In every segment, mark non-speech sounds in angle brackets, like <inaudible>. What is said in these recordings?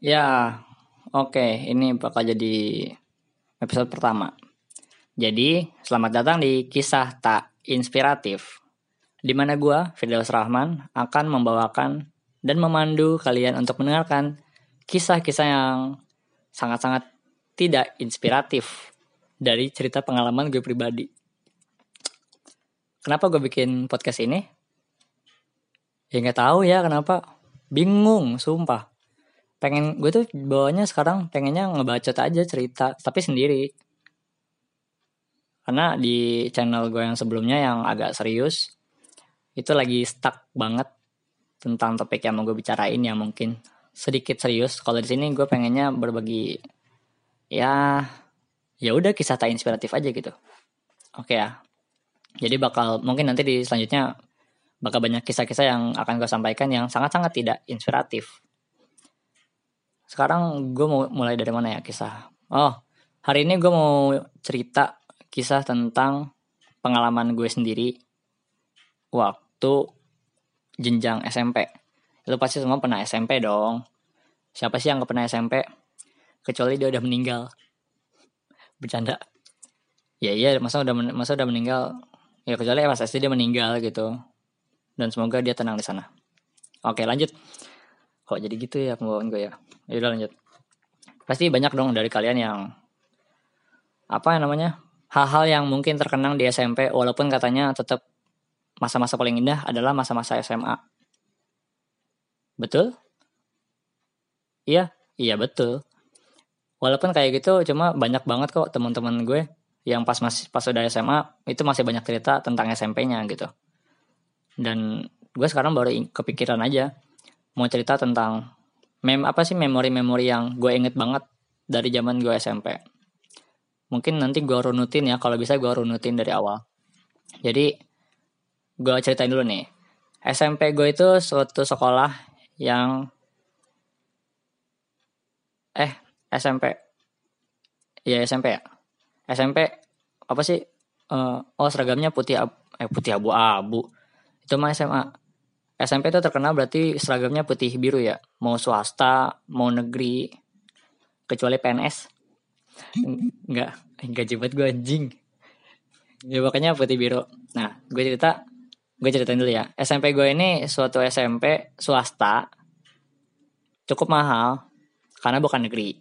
Ya, oke, ini bakal jadi episode pertama. Jadi, selamat datang di kisah tak inspiratif, di mana gua, Firdaus Rahman, akan membawakan dan memandu kalian untuk mendengarkan kisah-kisah yang sangat-sangat tidak inspiratif dari cerita pengalaman gue pribadi. Kenapa gue bikin podcast ini? Ya nggak tahu ya kenapa. Bingung, sumpah pengen gue tuh bawanya sekarang pengennya ngebacot aja cerita tapi sendiri. Karena di channel gue yang sebelumnya yang agak serius itu lagi stuck banget tentang topik yang mau gue bicarain yang mungkin. Sedikit serius kalau di sini gue pengennya berbagi ya ya udah kisah tak inspiratif aja gitu. Oke ya. Jadi bakal mungkin nanti di selanjutnya bakal banyak kisah-kisah yang akan gue sampaikan yang sangat-sangat tidak inspiratif sekarang gue mau mulai dari mana ya kisah? Oh, hari ini gue mau cerita kisah tentang pengalaman gue sendiri waktu jenjang SMP. Lu pasti semua pernah SMP dong. Siapa sih yang gak pernah SMP? Kecuali dia udah meninggal. Bercanda. Ya iya, masa udah masa udah meninggal. Ya kecuali pas SD dia meninggal gitu. Dan semoga dia tenang di sana. Oke, lanjut. Kok jadi gitu ya pembawaan gue ya? ya udah lanjut. Pasti banyak dong dari kalian yang apa namanya hal-hal yang mungkin terkenang di SMP walaupun katanya tetap masa-masa paling indah adalah masa-masa SMA betul? Iya? Iya betul. Walaupun kayak gitu cuma banyak banget kok teman-teman gue yang pas masih pas udah SMA itu masih banyak cerita tentang SMP-nya gitu. Dan gue sekarang baru kepikiran aja mau cerita tentang mem apa sih memori-memori yang gue inget banget dari zaman gue SMP. Mungkin nanti gue runutin ya, kalau bisa gue runutin dari awal. Jadi gue ceritain dulu nih. SMP gue itu suatu sekolah yang eh SMP ya SMP ya SMP apa sih uh, oh seragamnya putih ab, eh putih abu-abu itu mah SMA SMP itu terkenal berarti seragamnya putih biru ya. Mau swasta, mau negeri, kecuali PNS. Enggak, enggak jebat gue anjing. Ya pokoknya putih biru. Nah, gue cerita, gue ceritain dulu ya. SMP gue ini suatu SMP swasta, cukup mahal, karena bukan negeri.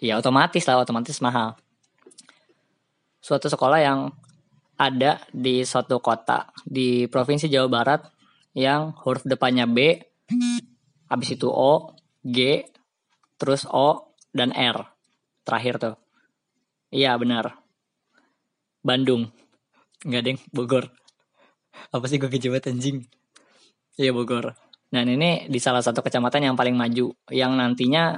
Iya, otomatis lah, otomatis mahal. Suatu sekolah yang ada di suatu kota di provinsi Jawa Barat yang huruf depannya B, habis itu O, G, terus O dan R terakhir tuh. Iya benar. Bandung. Enggak deng, Bogor. Apa sih gue kejebak anjing? Iya Bogor. Dan ini di salah satu kecamatan yang paling maju. Yang nantinya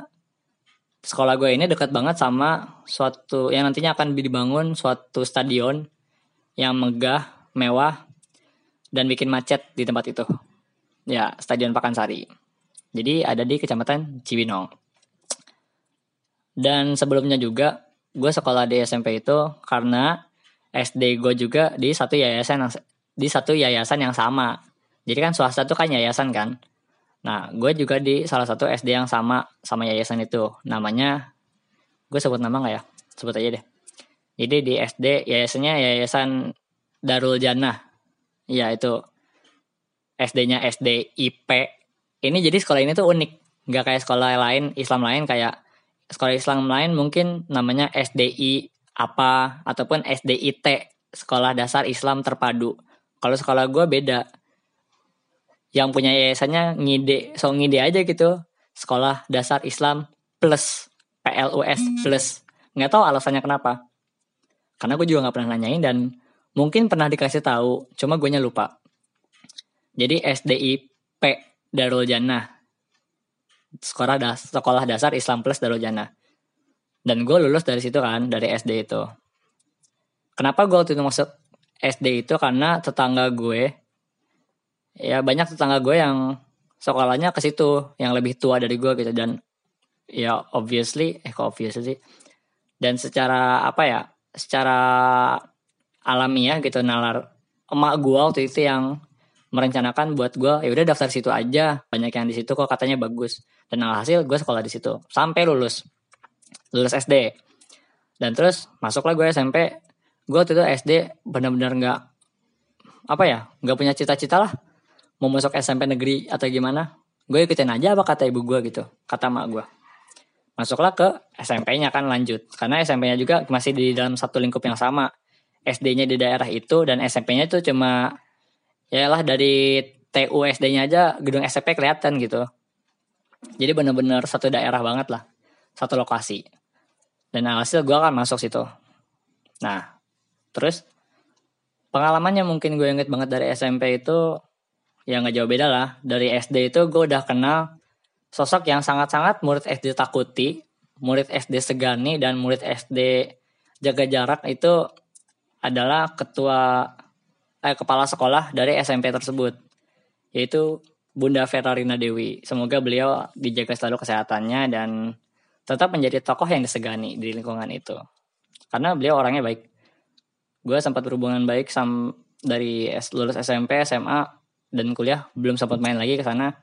sekolah gue ini dekat banget sama suatu yang nantinya akan dibangun suatu stadion yang megah, mewah, dan bikin macet di tempat itu. Ya, Stadion Pakansari. Jadi ada di Kecamatan Cibinong. Dan sebelumnya juga, gue sekolah di SMP itu karena SD gue juga di satu yayasan yang, di satu yayasan yang sama. Jadi kan swasta tuh kan yayasan kan. Nah, gue juga di salah satu SD yang sama sama yayasan itu. Namanya, gue sebut nama gak ya? Sebut aja deh. Jadi di SD yayasannya yayasan Darul Jannah. Ya itu SD-nya SD IP. Ini jadi sekolah ini tuh unik. Nggak kayak sekolah lain, Islam lain kayak sekolah Islam lain mungkin namanya SDI apa ataupun SDIT sekolah dasar Islam terpadu. Kalau sekolah gue beda. Yang punya yayasannya ngide, so ngide aja gitu. Sekolah dasar Islam plus PLUS plus. Nggak tahu alasannya kenapa. Karena gue juga nggak pernah nanyain dan mungkin pernah dikasih tahu, cuma gue lupa. Jadi SDIP Darul Jannah. Sekolah, das sekolah dasar Islam Plus Darul Jannah. Dan gue lulus dari situ kan, dari SD itu. Kenapa gue waktu itu masuk SD itu karena tetangga gue, ya banyak tetangga gue yang sekolahnya ke situ, yang lebih tua dari gue gitu. Dan ya obviously, eh kok obviously. Dan secara apa ya, secara alamiah gitu nalar emak gue waktu itu yang merencanakan buat gue ya udah daftar situ aja banyak yang di situ kok katanya bagus. Dan alhasil gue sekolah di situ sampai lulus lulus SD dan terus masuklah gue SMP gue waktu itu SD benar-benar nggak apa ya nggak punya cita-cita lah mau masuk SMP negeri atau gimana. Gue ikutin aja apa kata ibu gue gitu kata mak gue masuklah ke SMP-nya kan lanjut. Karena SMP-nya juga masih di dalam satu lingkup yang sama. SD-nya di daerah itu dan SMP-nya itu cuma ya lah dari TU SD-nya aja gedung SMP kelihatan gitu. Jadi bener-bener satu daerah banget lah. Satu lokasi. Dan alhasil gue akan masuk situ. Nah terus pengalamannya mungkin gue inget banget dari SMP itu ya nggak jauh beda lah. Dari SD itu gue udah kenal sosok yang sangat-sangat murid SD takuti murid SD segani dan murid SD jaga jarak itu adalah ketua eh, kepala sekolah dari SMP tersebut yaitu Bunda Ferarina Dewi. Semoga beliau dijaga selalu kesehatannya dan tetap menjadi tokoh yang disegani di lingkungan itu. Karena beliau orangnya baik. Gue sempat berhubungan baik sam dari lulus SMP SMA dan kuliah. Belum sempat main lagi ke sana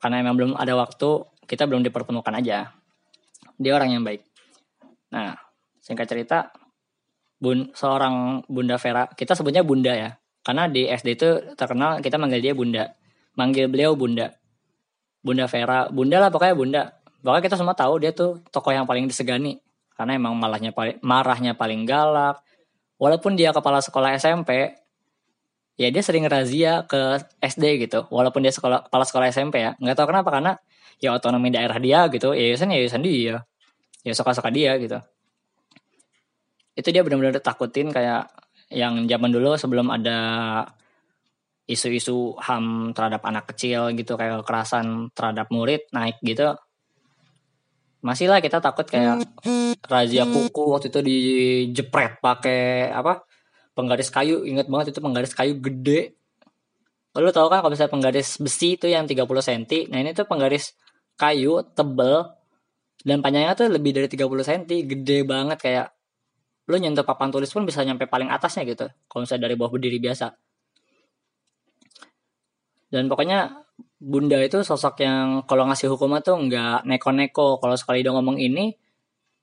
karena emang belum ada waktu kita belum dipertemukan aja. Dia orang yang baik. Nah singkat cerita bun seorang bunda Vera kita sebutnya bunda ya. Karena di SD itu terkenal kita manggil dia bunda. Manggil beliau bunda. Bunda Vera bunda lah pokoknya bunda. Pokoknya kita semua tahu dia tuh tokoh yang paling disegani. Karena emang malahnya paling marahnya paling galak. Walaupun dia kepala sekolah SMP ya dia sering razia ke SD gitu. Walaupun dia sekolah kepala sekolah SMP ya. Nggak tahu kenapa karena ya otonomi daerah dia gitu. Yayasan ya yayasan dia. Ya suka-suka dia gitu. Itu dia benar-benar takutin kayak yang zaman dulu sebelum ada isu-isu ham terhadap anak kecil gitu kayak kekerasan terhadap murid naik gitu. Masih lah kita takut kayak razia kuku waktu itu dijepret pakai apa penggaris kayu inget banget itu penggaris kayu gede. Lalu tau kan kalau misalnya penggaris besi itu yang 30 cm nah ini tuh penggaris kayu tebel dan panjangnya tuh lebih dari 30 cm gede banget kayak lu nyentuh papan tulis pun bisa nyampe paling atasnya gitu kalau misalnya dari bawah berdiri biasa. Dan pokoknya bunda itu sosok yang kalau ngasih hukuman tuh nggak neko-neko kalau sekali dia ngomong ini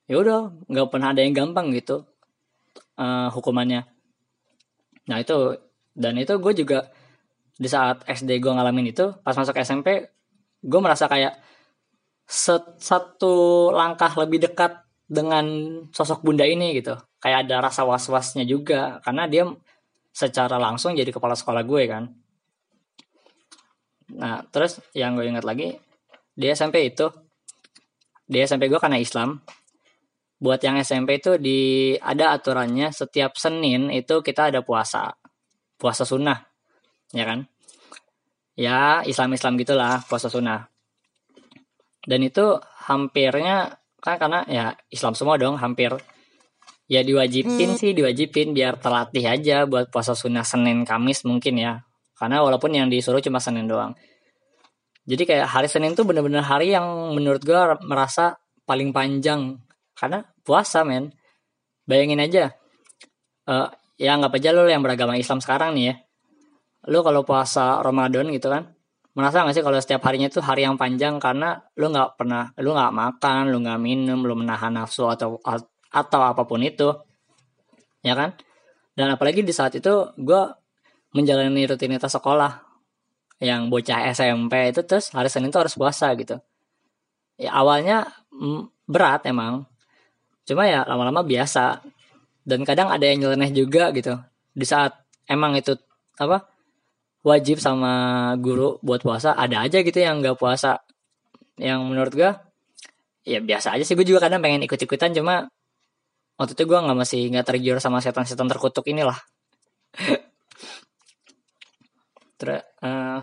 ya udah nggak pernah ada yang gampang gitu uh, hukumannya nah itu. Dan itu gue juga di saat SD gue ngalamin itu pas masuk SMP gue merasa kayak satu langkah lebih dekat dengan sosok bunda ini gitu. Kayak ada rasa was wasnya juga karena dia secara langsung jadi kepala sekolah gue kan. Nah terus yang gue ingat lagi di SMP itu di SMP gue karena Islam buat yang SMP itu di ada aturannya setiap Senin itu kita ada puasa. Puasa sunnah ya kan? Ya Islam Islam gitulah puasa sunnah. Dan itu hampirnya kan karena ya Islam semua dong hampir. Ya diwajibin hmm. sih diwajibin biar terlatih aja buat puasa sunnah Senin Kamis mungkin ya. Karena walaupun yang disuruh cuma Senin doang. Jadi kayak hari Senin tuh bener-bener hari yang menurut gue merasa paling panjang karena puasa men. Bayangin aja uh, ya nggak aja lo yang beragama Islam sekarang nih ya. Lo kalau puasa Ramadan gitu kan merasa gak sih kalau setiap harinya itu hari yang panjang? Karena lo nggak pernah lo nggak makan lo nggak minum lo menahan nafsu atau atau apa pun itu. Ya kan? Dan apalagi di saat itu gue menjalani rutinitas sekolah yang bocah SMP itu terus hari Senin itu harus puasa gitu. Ya awalnya mm, berat emang cuma ya lama-lama biasa. Dan kadang ada yang nyeleneh juga gitu. Di saat emang itu apa wajib sama guru buat puasa ada aja gitu yang nggak puasa. Yang menurut gue ya biasa aja sih. Gue juga kadang pengen ikut-ikutan cuma waktu itu gue nggak masih nggak tergiur sama setan-setan terkutuk inilah. <laughs> Terus uh,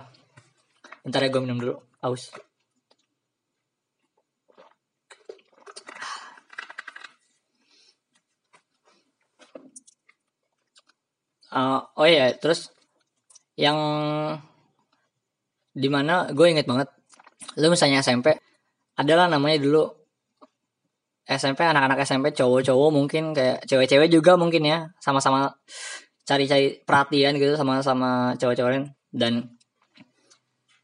ntar ya gue minum dulu. Aus uh, oh iya terus yang di mana gue inget banget lu misalnya SMP adalah namanya dulu SMP anak-anak SMP cowok-cowok mungkin kayak cewek-cewek juga mungkin ya sama-sama cari-cari perhatian gitu sama-sama cowok-cowok dan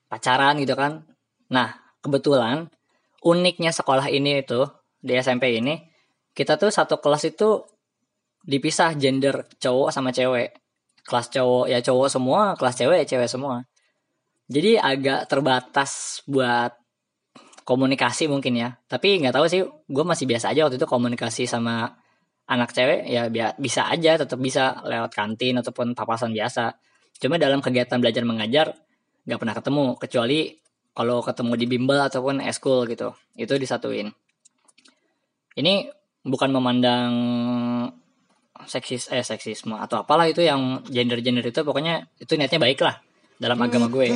pacaran gitu kan. Nah kebetulan uniknya sekolah ini itu di SMP ini kita tuh satu kelas itu dipisah gender cowok sama cewek kelas cowok ya cowok semua kelas cewek ya cewek semua. Jadi agak terbatas buat komunikasi mungkin ya. Tapi nggak tahu sih gue masih biasa aja waktu itu komunikasi sama anak cewek ya bisa aja tetap bisa lewat kantin ataupun papasan biasa. Cuma dalam kegiatan belajar mengajar nggak pernah ketemu. Kecuali kalau ketemu di bimbel ataupun eskul gitu. Itu disatuin. Ini bukan memandang seksis eh seksisme atau apalah itu yang gender gender itu pokoknya itu niatnya baik lah dalam agama gue.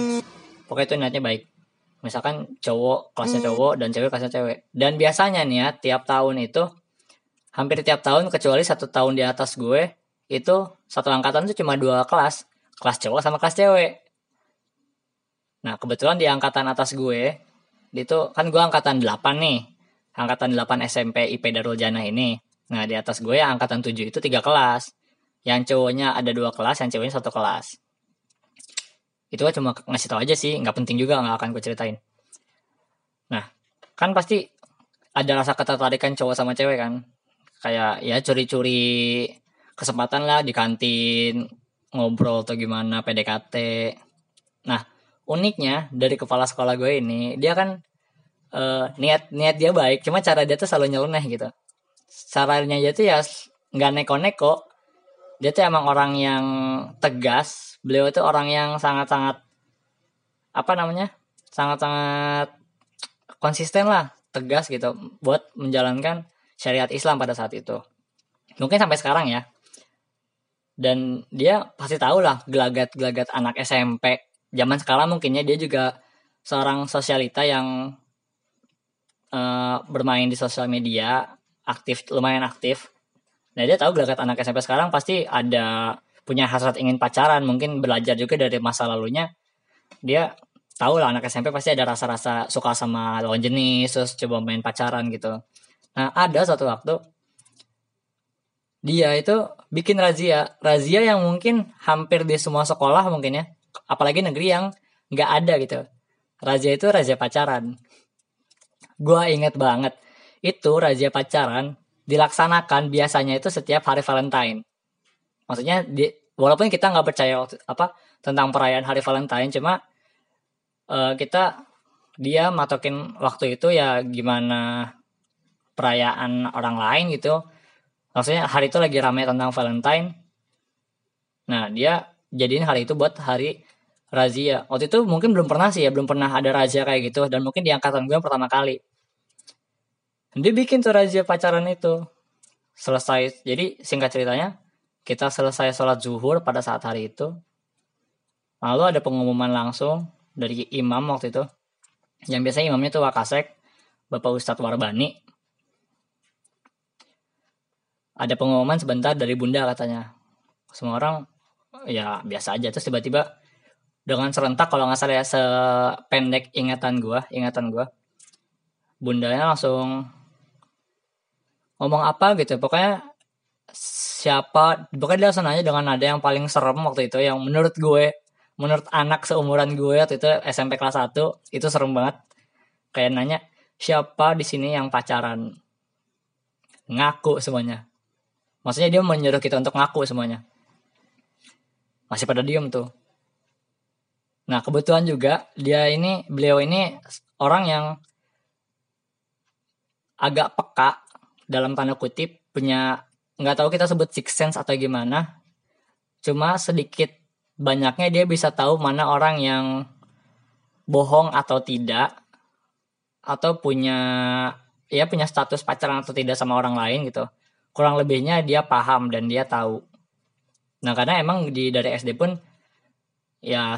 Pokoknya itu niatnya baik. Misalkan cowok kelasnya hmm. cowok dan cewek kelasnya cewek. Dan biasanya nih ya tiap tahun itu hampir tiap tahun kecuali satu tahun di atas gue itu satu angkatan itu cuma dua kelas. Kelas cowok sama kelas cewek. Nah kebetulan di angkatan atas gue itu kan gue angkatan 8 nih. Angkatan 8 SMP IP Darul Jannah ini nah di atas gue ya angkatan 7 itu tiga kelas. Yang cowoknya ada dua kelas yang ceweknya satu kelas. Itu cuma ngasih tau aja sih nggak penting juga nggak akan gue ceritain. Nah kan pasti ada rasa ketertarikan cowok sama cewek kan. Kayak ya curi-curi kesempatan lah di kantin ngobrol atau gimana PDKT nah uniknya dari kepala sekolah gue ini dia kan uh, niat niat dia baik cuma cara dia tuh selalu nyeleneh gitu caranya dia tuh ya nggak neko-neko. Dia tuh emang orang yang tegas. Beliau itu orang yang sangat-sangat apa namanya sangat-sangat konsisten lah tegas gitu buat menjalankan syariat Islam pada saat itu. Mungkin sampai sekarang ya. Dan dia pasti tahu lah gelagat-gelagat anak SMP zaman sekarang mungkinnya dia juga seorang sosialita yang uh, bermain di sosial media aktif lumayan aktif. Nah dia tahu gelagat anak SMP sekarang pasti ada punya hasrat ingin pacaran mungkin belajar juga dari masa lalunya. Dia tahu lah anak SMP pasti ada rasa-rasa suka sama lawan jenis terus coba main pacaran gitu. Nah ada satu waktu dia itu bikin razia. Razia yang mungkin hampir di semua sekolah mungkin ya apalagi negeri yang nggak ada gitu. Razia itu razia pacaran. Gua inget banget itu razia pacaran dilaksanakan biasanya itu setiap hari Valentine. Maksudnya di, walaupun kita nggak percaya apa tentang perayaan hari Valentine cuma uh, kita dia matokin waktu itu ya gimana perayaan orang lain gitu. Maksudnya hari itu lagi ramai tentang Valentine. Nah dia jadiin hari itu buat hari razia. Waktu itu mungkin belum pernah sih ya belum pernah ada razia kayak gitu. Dan mungkin di angkatan gue pertama kali dia bikin tuh razia pacaran itu selesai jadi singkat ceritanya kita selesai sholat zuhur pada saat hari itu. Lalu ada pengumuman langsung dari imam waktu itu. Yang biasanya imamnya itu Wakasek, Bapak Ustadz Warbani. Ada pengumuman sebentar dari bunda katanya. Semua orang ya biasa aja. Terus tiba-tiba dengan serentak kalau nggak salah ya sependek ingatan gue, ingatan gue. Bundanya langsung ngomong apa gitu. Pokoknya siapa pokoknya dia nanya dengan nada yang paling serem waktu itu yang menurut gue menurut anak seumuran gue waktu itu SMP kelas 1 itu serem banget. Kayak nanya siapa di sini yang pacaran? Ngaku semuanya. Maksudnya dia menyuruh kita untuk ngaku semuanya. Masih pada diem tuh. Nah kebetulan juga dia ini beliau ini orang yang agak peka dalam tanda kutip punya nggak tahu kita sebut six sense atau gimana. Cuma sedikit banyaknya dia bisa tahu mana orang yang bohong atau tidak atau punya ya punya status pacaran atau tidak sama orang lain gitu. Kurang lebihnya dia paham dan dia tahu. Nah karena emang di dari SD pun ya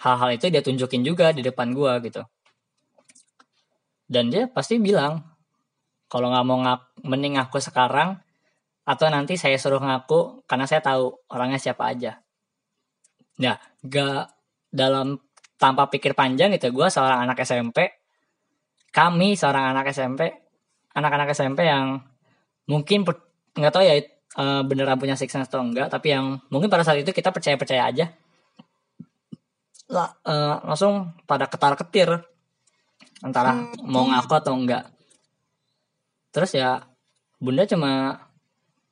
hal-hal itu dia tunjukin juga di depan gua gitu. Dan dia pasti bilang kalau nggak mau ngak, mending aku sekarang atau nanti saya suruh ngaku karena saya tahu orangnya siapa aja. Ya, gak dalam tanpa pikir panjang gitu, gue seorang anak SMP, kami seorang anak SMP, anak-anak SMP yang mungkin nggak tahu ya uh, beneran punya six sense atau enggak, tapi yang mungkin pada saat itu kita percaya-percaya aja. lah, uh, langsung pada ketar ketir antara hmm. mau ngaku atau enggak terus ya bunda cuma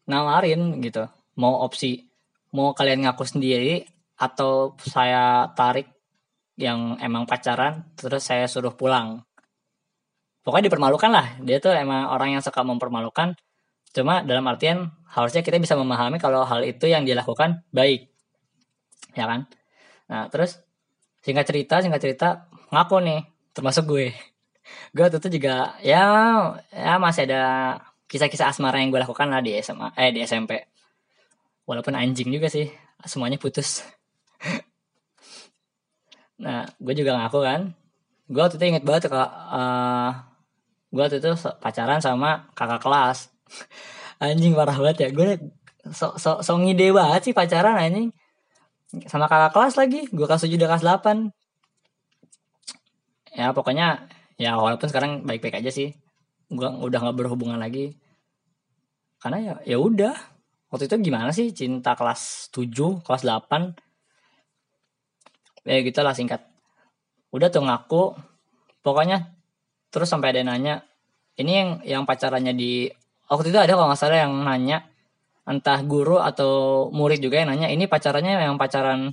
nawarin gitu mau opsi mau kalian ngaku sendiri atau saya tarik yang emang pacaran terus saya suruh pulang. Pokoknya dipermalukan lah dia tuh emang orang yang suka mempermalukan. Cuma dalam artian harusnya kita bisa memahami kalau hal itu yang dilakukan baik ya kan? Nah terus singkat cerita singkat cerita ngaku nih termasuk gue gue tuh juga ya ya masih ada kisah-kisah asmara yang gue lakukan lah di SMA eh di SMP walaupun anjing juga sih semuanya putus. <laughs> Nah gue juga ngaku kan gue waktu itu inget banget kak uh, gue waktu itu pacaran sama kakak kelas. <laughs> Anjing parah banget ya. Gue so, so, so ngide banget sih pacaran anjing. Sama kakak kelas lagi gue kelas 7 udah kelas 8 ya pokoknya ya walaupun sekarang baik-baik aja sih. Gue udah nggak berhubungan lagi. Karena ya ya udah. Waktu itu gimana sih? Cinta kelas 7 kelas 8 ya gitu lah singkat. Udah tuh ngaku. Pokoknya terus sampai ada yang nanya. Ini yang yang pacarannya di waktu itu ada kalau nggak salah yang nanya. Entah guru atau murid juga yang nanya ini pacarannya yang pacaran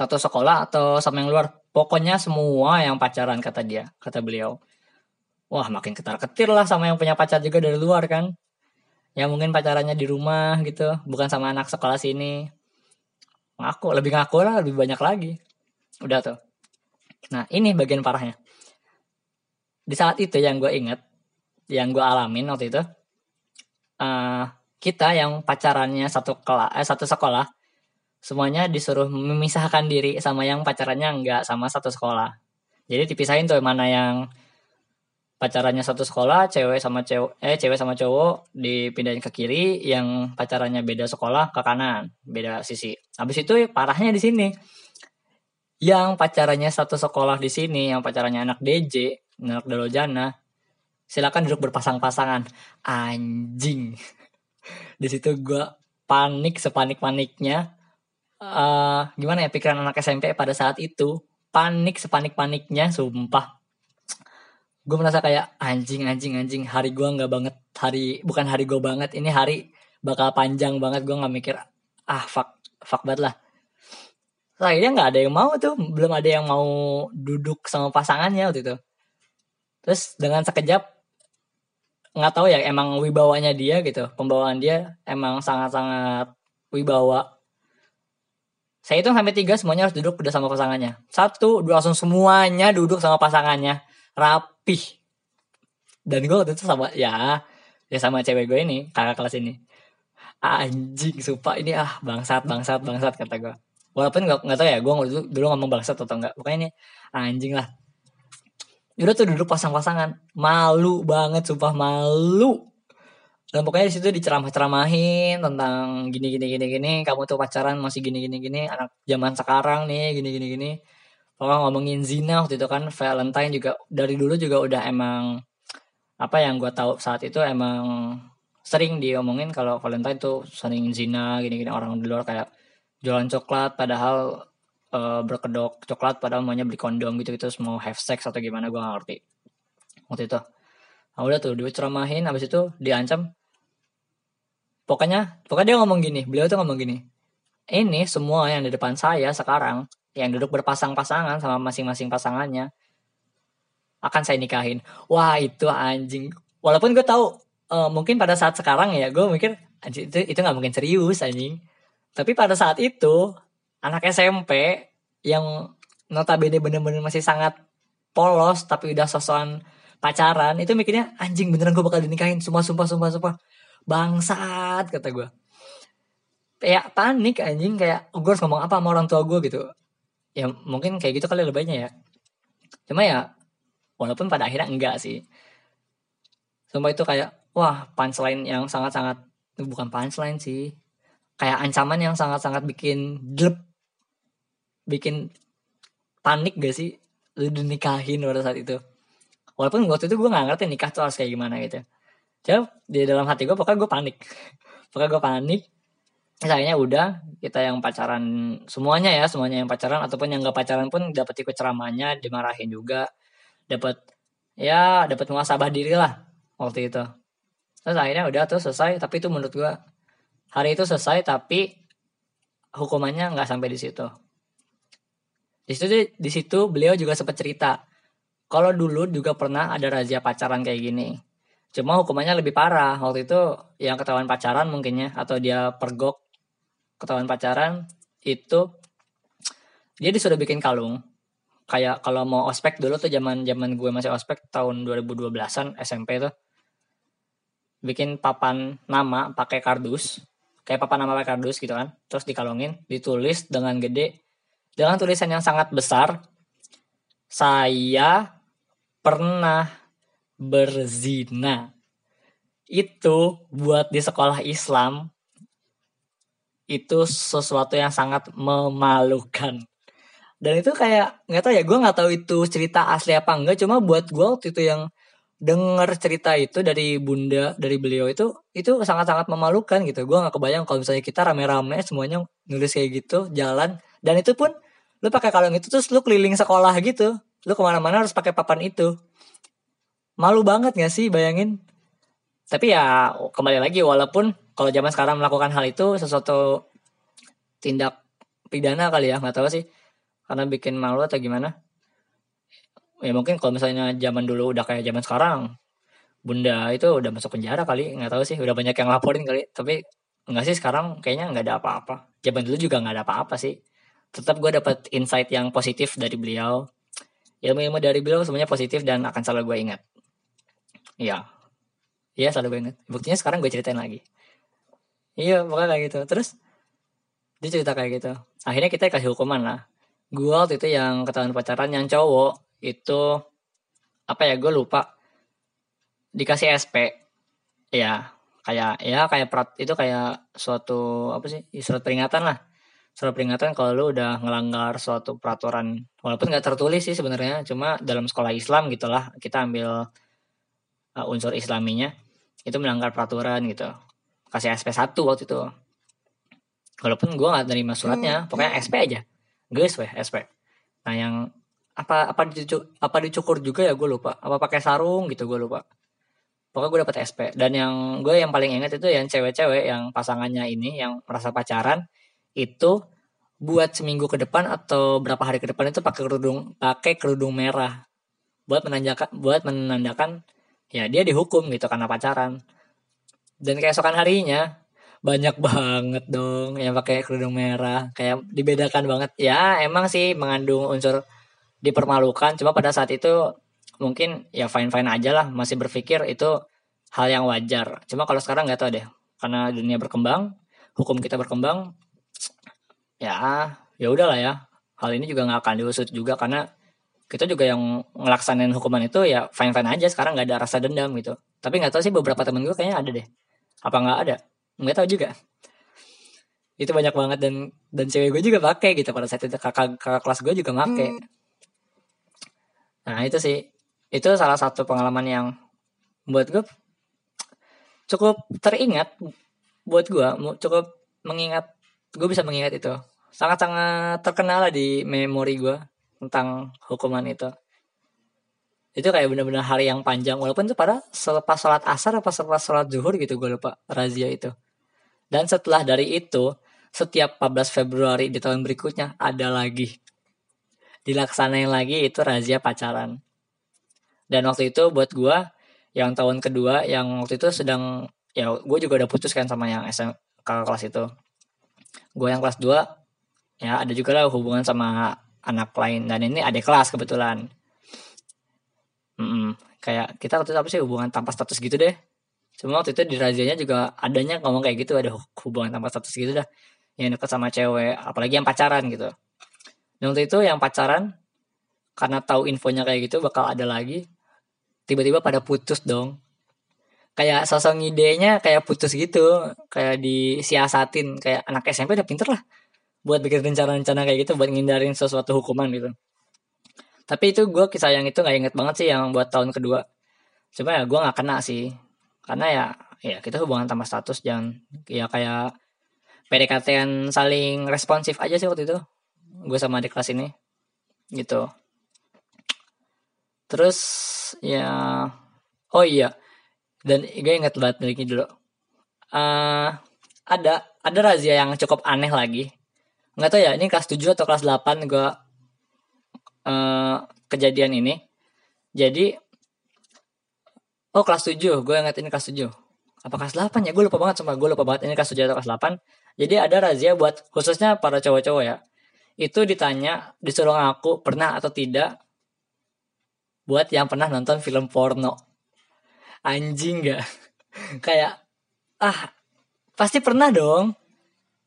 satu sekolah atau sama yang luar. Pokoknya semua yang pacaran kata dia kata beliau. Wah makin ketar ketir lah sama yang punya pacar juga dari luar kan? Ya mungkin pacarannya di rumah gitu bukan sama anak sekolah sini. Ngaku lebih ngaku lah lebih banyak lagi. Udah tuh. Nah ini bagian parahnya. Di saat itu yang gue inget yang gue alamin waktu itu uh, kita yang pacarannya satu kelas eh satu sekolah semuanya disuruh memisahkan diri sama yang pacarannya enggak sama satu sekolah. Jadi dipisahin tuh mana yang pacarannya satu sekolah cewek sama cewek eh cewek sama cowok dipindahin ke kiri yang pacarannya beda sekolah ke kanan beda sisi. Habis itu parahnya di sini. Yang pacarannya satu sekolah di sini yang pacarannya anak DJ anak Dalojana silakan duduk berpasang-pasangan. Anjing. <laughs> Di situ gue panik sepanik paniknya uh, gimana ya pikiran anak SMP pada saat itu? Panik sepanik paniknya sumpah. Gue merasa kayak anjing anjing anjing hari gue nggak banget hari bukan hari gue banget ini hari bakal panjang banget. Gue nggak mikir ah fuck fuck banget lah. Akhirnya nggak ada yang mau tuh belum ada yang mau duduk sama pasangannya waktu itu. Terus dengan sekejap nggak tahu ya emang wibawanya dia gitu pembawaan dia emang sangat sangat wibawa saya itu sampai tiga semuanya harus duduk udah sama pasangannya. Satu dua langsung semuanya duduk sama pasangannya. Rapih. Dan gue waktu itu sama ya ya sama cewek gue ini kakak kelas ini. Anjing sumpah ini ah bangsat bangsat bangsat kata gue walaupun gak, gak tau ya gue dulu, dulu ngomong bangsat atau enggak pokoknya ini anjing lah. Udah tuh duduk pasang-pasangan. Malu banget sumpah malu dan pokoknya di situ diceramah-ceramahin tentang gini gini gini gini. Kamu tuh pacaran masih gini gini gini. Anak zaman sekarang nih gini gini gini. Kalau ngomongin zina waktu itu kan Valentine juga dari dulu juga udah emang apa yang gue tahu saat itu emang sering diomongin kalau Valentine tuh sering zina gini-gini orang di luar kayak jualan coklat padahal uh, berkedok coklat padahal maunya beli kondom gitu gitu. Mau have sex atau gimana gue gak ngerti. Waktu itu. Nah, udah tuh diceramahin habis itu diancam pokoknya pokoknya dia ngomong gini beliau tuh ngomong gini ini semua yang di depan saya sekarang yang duduk berpasang-pasangan sama masing-masing pasangannya akan saya nikahin. Wah itu anjing. Walaupun gue tahu uh, mungkin pada saat sekarang ya gue mikir anjing itu itu nggak mungkin serius anjing. Tapi pada saat itu anak SMP yang notabene bener-bener masih sangat polos tapi udah sosokan pacaran itu mikirnya anjing beneran gue bakal dinikahin sumpah sumpah sumpah sumpah bangsat kata gue kayak panik anjing kayak gue harus ngomong apa sama orang tua gue gitu. Ya mungkin kayak gitu kali lebihnya ya. Cuma ya walaupun pada akhirnya enggak sih. Sumpah itu kayak wah punchline yang sangat-sangat bukan punchline sih. Kayak ancaman yang sangat-sangat bikin glep bikin panik gak sih? Lu dinikahin pada saat itu. Walaupun waktu itu gue gak ngerti nikah tuh harus kayak gimana gitu jadi di dalam hati gue pokoknya gue panik. Pokoknya gue panik. Akhirnya udah kita yang pacaran semuanya ya semuanya yang pacaran ataupun yang gak pacaran pun dapat ikut ceramahnya dimarahin juga. Dapat ya dapat muasabah diri lah waktu itu. Terus akhirnya udah tuh selesai tapi itu menurut gua hari itu selesai tapi hukumannya nggak sampai di situ. Di situ di situ beliau juga sempat cerita kalau dulu juga pernah ada razia pacaran kayak gini cuma hukumannya lebih parah. Waktu itu yang ketahuan pacaran mungkinnya atau dia pergok ketahuan pacaran itu dia disuruh bikin kalung. Kayak kalau mau ospek dulu tuh zaman zaman gue masih ospek tahun 2012-an SMP tuh. Bikin papan nama pakai kardus. Kayak papan nama pakai kardus gitu kan. Terus dikalungin ditulis dengan gede. Dengan tulisan yang sangat besar saya pernah berzina. Itu buat di sekolah Islam itu sesuatu yang sangat memalukan. Dan itu kayak nggak tahu ya gue nggak tahu itu cerita asli apa enggak cuma buat gue waktu itu yang denger cerita itu dari bunda dari beliau itu itu sangat-sangat memalukan gitu. Gue nggak kebayang kalau misalnya kita rame-rame semuanya nulis kayak gitu jalan dan itu pun lu pakai kalung itu terus lu keliling sekolah gitu. Lu ke mana-mana harus pakai papan itu malu banget gak sih bayangin? Tapi ya kembali lagi walaupun kalau zaman sekarang melakukan hal itu sesuatu tindak pidana kali ya nggak tahu sih karena bikin malu atau gimana. Ya mungkin kalau misalnya zaman dulu udah kayak zaman sekarang bunda itu udah masuk penjara kali nggak tahu sih udah banyak yang laporin kali. Tapi enggak sih sekarang kayaknya nggak ada apa-apa. Zaman dulu juga nggak ada apa-apa sih. Tetap gue dapat insight yang positif dari beliau. Ilmu-ilmu dari beliau semuanya positif dan akan selalu gue ingat iya. Iya selalu gue ingat. Buktinya sekarang gue ceritain lagi. Iya pokoknya kayak gitu. Terus dia cerita kayak gitu. Akhirnya kita kasih hukuman lah. Gue waktu itu yang ketahuan pacaran yang cowok itu apa ya gue lupa. Dikasih SP ya kayak ya kayak prat itu kayak suatu apa sih surat peringatan lah. Surat peringatan kalau lu udah ngelanggar suatu peraturan. Walaupun nggak tertulis sih sebenarnya cuma dalam sekolah Islam gitulah kita ambil uh, unsur Islaminya itu melanggar peraturan gitu. Kasih SP 1 waktu itu. Walaupun gue nggak terima suratnya pokoknya SP aja. Guys weh SP nah yang apa apa dicukur, apa dicukur juga ya gue lupa. Apa pakai sarung gitu gue lupa. Pokoknya gue dapet SP dan yang gue yang paling ingat itu yang cewek-cewek yang pasangannya ini yang merasa pacaran itu buat seminggu ke depan atau berapa hari ke depan itu pakai kerudung pakai kerudung merah. Buat menandakan buat menandakan ya dia dihukum gitu karena pacaran. Dan keesokan harinya banyak banget dong yang pakai kerudung merah. Kayak dibedakan banget. Ya emang sih mengandung unsur dipermalukan. Cuma pada saat itu mungkin ya fine fine aja lah. Masih berpikir itu hal yang wajar. Cuma kalau sekarang nggak tahu deh. Karena dunia berkembang hukum kita berkembang ya ya udahlah ya. Hal ini juga nggak akan diusut juga karena kita juga yang ngelaksanain hukuman itu ya fine fine aja sekarang nggak ada rasa dendam gitu. Tapi nggak tahu sih beberapa temen gue kayaknya ada deh. Apa nggak ada? Nggak tahu juga. Itu banyak banget dan dan cewek gue juga pakai gitu pada saat itu kakak kakak kelas gue juga pakai hmm. nah itu sih. Itu salah satu pengalaman yang buat gue cukup teringat buat gue cukup mengingat gue bisa mengingat itu. Sangat sangat terkenal lah di memori gue tentang hukuman itu itu kayak bener-bener hari yang panjang walaupun itu pada selepas sholat asar apa selepas sholat zuhur gitu gue lupa razia itu dan setelah dari itu, setiap 14 Februari di tahun berikutnya ada lagi. Dilaksanain lagi itu razia pacaran. Dan waktu itu buat gue, yang tahun kedua, yang waktu itu sedang, ya gue juga udah putus kan sama yang SM, kakak kelas itu. Gue yang kelas 2, ya ada juga lah hubungan sama anak lain. Dan ini ada kelas kebetulan. Mm -mm, kayak kita waktu itu apa sih hubungan tanpa status gitu deh Cuma waktu itu di razia juga adanya ngomong kayak gitu, ada hubungan tanpa status gitu dah. Yang deket sama cewek, apalagi yang pacaran gitu. Dan waktu itu yang pacaran, karena tahu infonya kayak gitu bakal ada lagi, tiba-tiba pada putus dong. Kayak sosok idenya kayak putus gitu, kayak disiasatin, kayak anak SMP udah pinter lah buat bikin rencana-rencana kayak gitu buat ngindarin sesuatu hukuman gitu. Tapi itu gue kisah yang itu gak inget banget sih yang buat tahun kedua. Cuma ya gue gak kena sih karena ya ya kita hubungan tanpa status jangan ya kayak PDKT saling responsif aja sih waktu itu gue sama adik kelas ini gitu terus ya oh iya dan gue inget banget lagi dulu uh, ada ada razia yang cukup aneh lagi nggak tahu ya ini kelas 7 atau kelas 8 gue uh, kejadian ini. Jadi oh kelas 7 gue inget ini kelas 7 apa kelas 8 ya? Gue lupa banget sama gue lupa banget ini kelas 7 atau kelas 8 jadi ada razia buat khususnya para cowok-cowok ya itu ditanya disuruh ngaku pernah atau tidak buat yang pernah nonton film porno. Anjing gak <laughs> kayak ah pasti pernah dong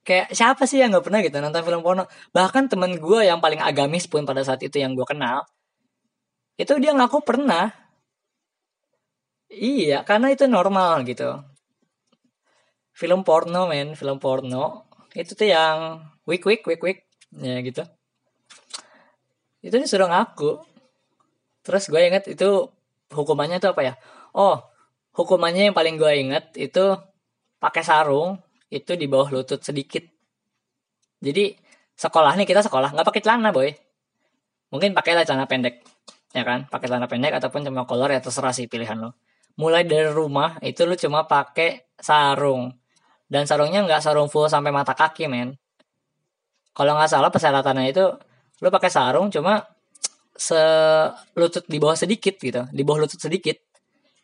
kayak siapa sih yang nggak pernah gitu nonton film porno? Bahkan temen gue yang paling agamis pun pada saat itu yang gue kenal itu dia ngaku pernah. Iya karena itu normal gitu. Film porno men film porno itu tuh yang week week week week ya gitu. Itu disuruh ngaku. Terus gue inget itu hukumannya itu apa ya? Oh hukumannya yang paling gue inget itu pakai sarung itu di bawah lutut sedikit. Jadi sekolah nih kita sekolah. Nggak pakai celana boy. Mungkin pakailah celana pendek ya kan? Pakai celana pendek ataupun cuma kolor ya terserah sih pilihan lo. Mulai dari rumah itu lu cuma pakai sarung. Dan sarungnya nggak sarung full sampai mata kaki men. Kalau nggak salah persyaratannya itu lu pakai sarung cuma selutut di bawah sedikit gitu. Di bawah lutut sedikit.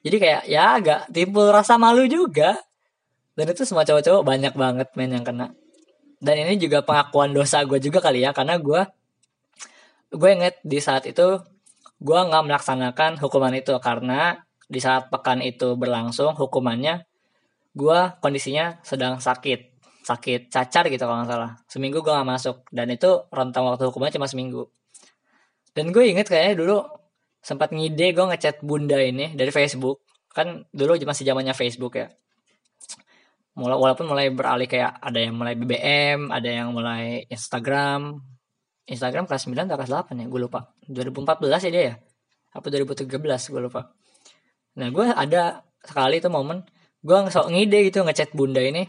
Jadi kayak ya agak timbul rasa malu juga dan itu semua cowok-cowok banyak banget main yang kena. Dan ini juga pengakuan dosa gue juga kali ya karena gue gue inget di saat itu gue nggak melaksanakan hukuman itu. Karena di saat pekan itu berlangsung hukumannya gue kondisinya sedang sakit. Sakit cacar gitu kalau nggak salah. Seminggu gue nggak masuk. Dan itu rentang waktu hukumannya cuma seminggu. Dan gue inget kayaknya dulu sempat ngide gue ngechat bunda ini dari Facebook. Kan dulu masih zamannya Facebook ya mulai walaupun mulai beralih kayak ada yang mulai BBM ada yang mulai Instagram. Instagram kelas 9 atau kelas 8 ya? Gue lupa. 2014 ya dia ya? Apa 2013 gue lupa. Nah gue ada sekali itu momen gue sok ngide gitu ngechat bunda ini.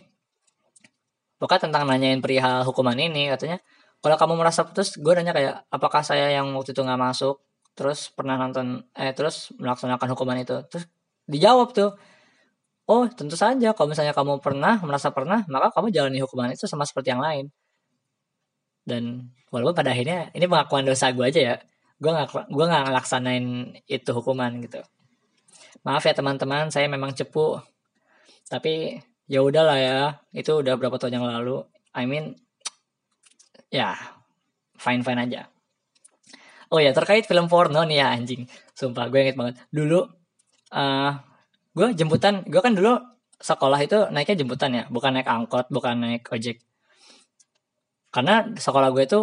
Pokoknya tentang nanyain perihal hukuman ini katanya. Kalau kamu merasa putus gue nanya kayak apakah saya yang waktu itu nggak masuk? Terus pernah nonton eh terus melaksanakan hukuman itu. Terus dijawab tuh oh tentu saja. Kalau misalnya kamu pernah merasa pernah maka kamu jalani hukuman itu sama seperti yang lain. Dan walaupun pada akhirnya ini pengakuan dosa gue aja ya. Gue nggak gue nggak ngelaksanain itu hukuman gitu. Maaf ya teman-teman. Saya memang cepu. Tapi ya udahlah ya. Itu udah berapa tahun yang lalu. I mean ya fine fine aja. Oh ya terkait film porno nih ya anjing. Sumpah gue inget banget. Dulu uh, gue jemputan gue kan dulu sekolah itu naiknya jemputan ya bukan naik angkot bukan naik ojek. Karena sekolah gue itu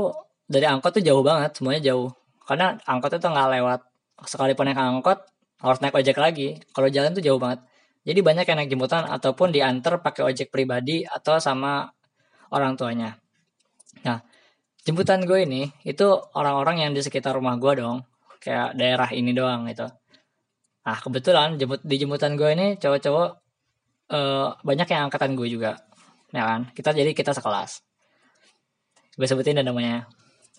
dari angkot tuh jauh banget semuanya jauh. Karena angkot itu nggak lewat. Sekalipun naik angkot harus naik ojek lagi. Kalau jalan tuh jauh banget. Jadi banyak yang naik jemputan ataupun diantar pakai ojek pribadi atau sama orang tuanya. Nah jemputan gue ini itu orang-orang yang di sekitar rumah gue dong. Kayak daerah ini doang gitu nah kebetulan jemput di jemputan gue ini cowok-cowok uh, banyak yang angkatan gue juga ya kan? Kita jadi kita sekelas. Gue sebutin dan namanya.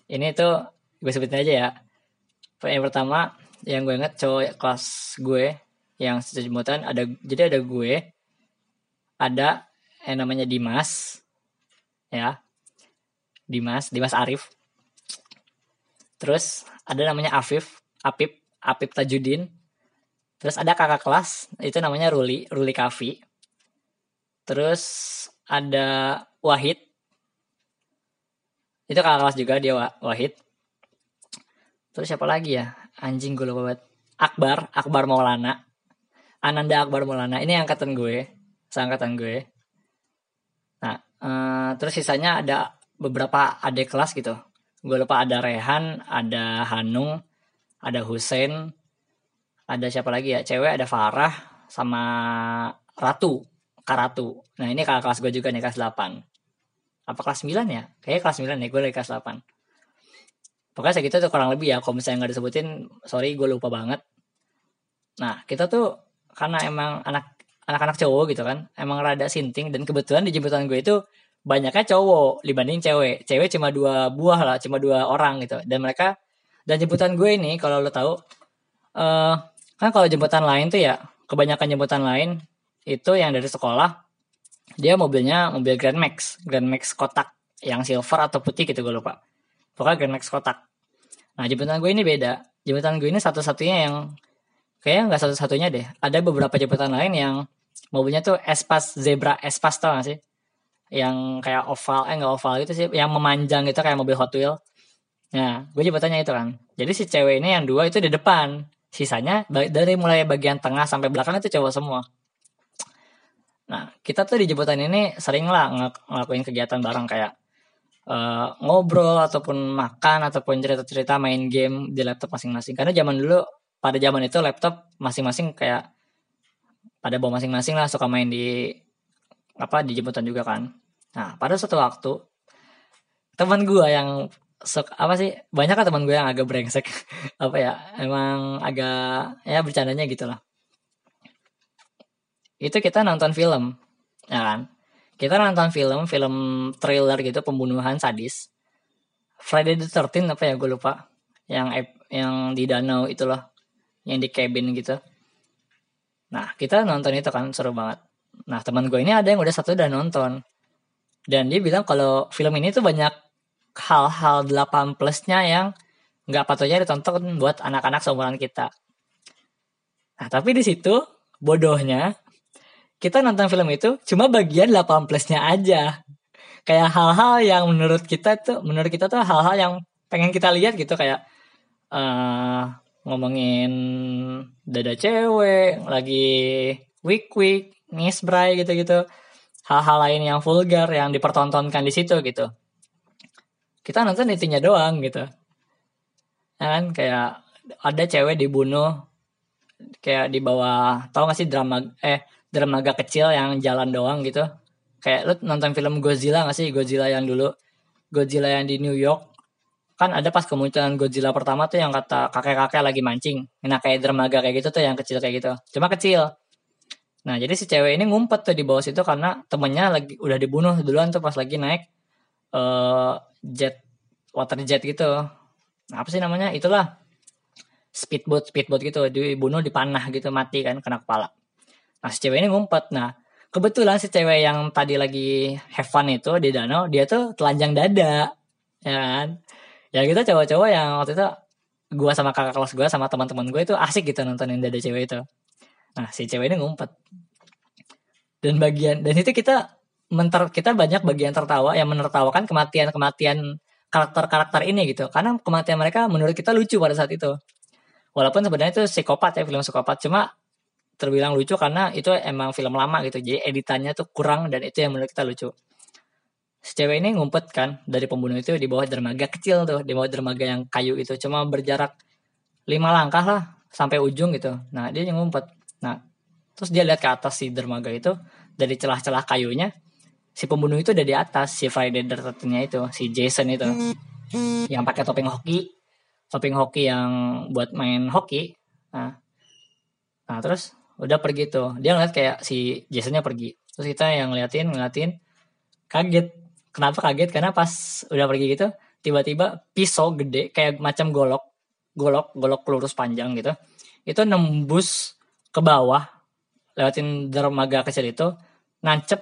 Ini tuh gue sebutin aja ya. Yang pertama yang gue inget cowok kelas gue yang jemputan ada jadi ada gue ada yang namanya Dimas ya. Dimas, Dimas Arif. Terus ada namanya Afif, Apip, Apip Tajudin. Terus ada kakak kelas, itu namanya Ruli, Ruli Kavi. Terus ada Wahid. Itu kakak kelas juga dia Wahid. Terus siapa lagi ya? Anjing gue lupa banget. Akbar, Akbar Maulana. Ananda Akbar Maulana. Ini angkatan gue, seangkatan gue. Nah, uh, terus sisanya ada beberapa adik kelas gitu gue lupa ada Rehan ada Hanung ada Hussein ada siapa lagi ya? Cewek ada Farah sama Ratu Karatu nah ini kakak kelas gue juga nih kelas 8 apa kelas 9 ya? Kayaknya kelas 9 ya gue lagi kelas 8 pokoknya segitu tuh kurang lebih ya kalau misalnya nggak disebutin sorry gue lupa banget. Nah kita tuh karena emang anak anak-anak cowok gitu kan emang rada sinting dan kebetulan di jemputan gue itu banyaknya cowok dibanding cewek. Cewek cuma dua buah lah cuma dua orang gitu. Dan mereka dan jemputan gue ini kalau lo tahu uh, kan kalau jemputan lain tuh ya kebanyakan jemputan lain itu yang dari sekolah dia mobilnya mobil Grand Max Grand Max kotak yang silver atau putih gitu gue lupa. Pokoknya Grand Max kotak. Nah jemputan gue ini beda. Jemputan gue ini satu-satunya yang kayaknya nggak satu-satunya deh. Ada beberapa jemputan lain yang mobilnya tuh Espas Zebra Espas tau gak sih? Yang kayak oval eh nggak oval gitu sih yang memanjang gitu kayak mobil Hot Wheel nah gue jemputannya itu kan. Jadi si cewek ini yang dua itu di depan sisanya dari mulai bagian tengah sampai belakang itu cowok semua. Nah kita tuh di jemputan ini sering lah ng ngelakuin kegiatan bareng kayak uh, ngobrol ataupun makan ataupun cerita-cerita main game di laptop masing-masing. Karena zaman dulu pada zaman itu laptop masing-masing kayak pada bawa masing-masing lah suka main di apa di jemputan juga kan. Nah pada suatu waktu teman gue yang suka apa sih? Banyak kan teman gue yang agak brengsek. <laughs> Apa ya? Emang agak ya bercandanya gitulah itu kita nonton film ya kan? Kita nonton film film trailer gitu pembunuhan sadis. Friday the 13 apa ya? Gue lupa. Yang yang di danau itulah yang di cabin gitu. Nah kita nonton itu kan seru banget. Nah teman gue ini ada yang udah satu udah nonton. Dan dia bilang kalau film ini tuh banyak hal-hal 8 plusnya yang nggak patutnya ditonton buat anak-anak seumuran kita nah tapi di situ bodohnya kita nonton film itu cuma bagian 8 plusnya aja kayak hal-hal yang menurut kita tuh menurut kita tuh hal-hal yang pengen kita lihat gitu kayak uh, ngomongin dada cewek, lagi week week, nisbray gitu-gitu. Hal-hal lain yang vulgar yang dipertontonkan di situ gitu. Kita nonton intinya doang gitu. Ya kan kayak ada cewek dibunuh kayak di bawah tau gak sih drama eh drama agak kecil yang jalan doang gitu. Kayak lu nonton film Godzilla gak sih? Godzilla yang dulu. Godzilla yang di New York kan ada pas kemunculan Godzilla pertama tuh yang kata kakek-kakek lagi mancing. Nah kayak dermaga kayak gitu tuh yang kecil kayak gitu. Cuma kecil. Nah jadi si cewek ini ngumpet tuh di bawah situ karena temennya lagi udah dibunuh duluan tuh pas lagi naik uh, jet water jet gitu. Nah, apa sih namanya? Itulah speedboat speedboat gitu dibunuh dipanah gitu mati kan kena kepala. Nah si cewek ini ngumpet. Nah kebetulan si cewek yang tadi lagi have fun itu di danau dia tuh telanjang dada ya kan ya kita cowok-cowok yang waktu itu gue sama kakak kelas gue sama teman-teman gue itu asik gitu nontonin dada cewek itu nah si cewek ini ngumpet dan bagian dan itu kita menter kita banyak bagian tertawa yang menertawakan kematian kematian karakter-karakter ini gitu. Karena kematian mereka menurut kita lucu pada saat itu. Walaupun sebenarnya itu psikopat ya film psikopat. Cuma terbilang lucu karena itu emang film lama gitu. Jadi editannya tuh kurang dan itu yang menurut kita lucu. Si cewek ini ngumpet kan dari pembunuh itu di bawah dermaga kecil tuh di bawah dermaga yang kayu itu. Cuma berjarak lima langkah lah sampai ujung gitu. Nah dia yang ngumpet. Nah terus dia lihat ke atas si dermaga itu dari celah-celah kayunya si pembunuh itu udah di atas si Friday the nya itu si Jason itu. Yang pakai topeng hoki topeng hoki yang buat main hoki. Nah nah terus udah pergi tuh. Dia ngeliat kayak si Jasonnya pergi. Terus kita yang ngeliatin ngeliatin kaget. Kenapa kaget? Karena pas udah pergi gitu, tiba-tiba pisau gede kayak macam golok, golok, golok lurus panjang gitu. Itu nembus ke bawah, lewatin dermaga kecil itu, nancep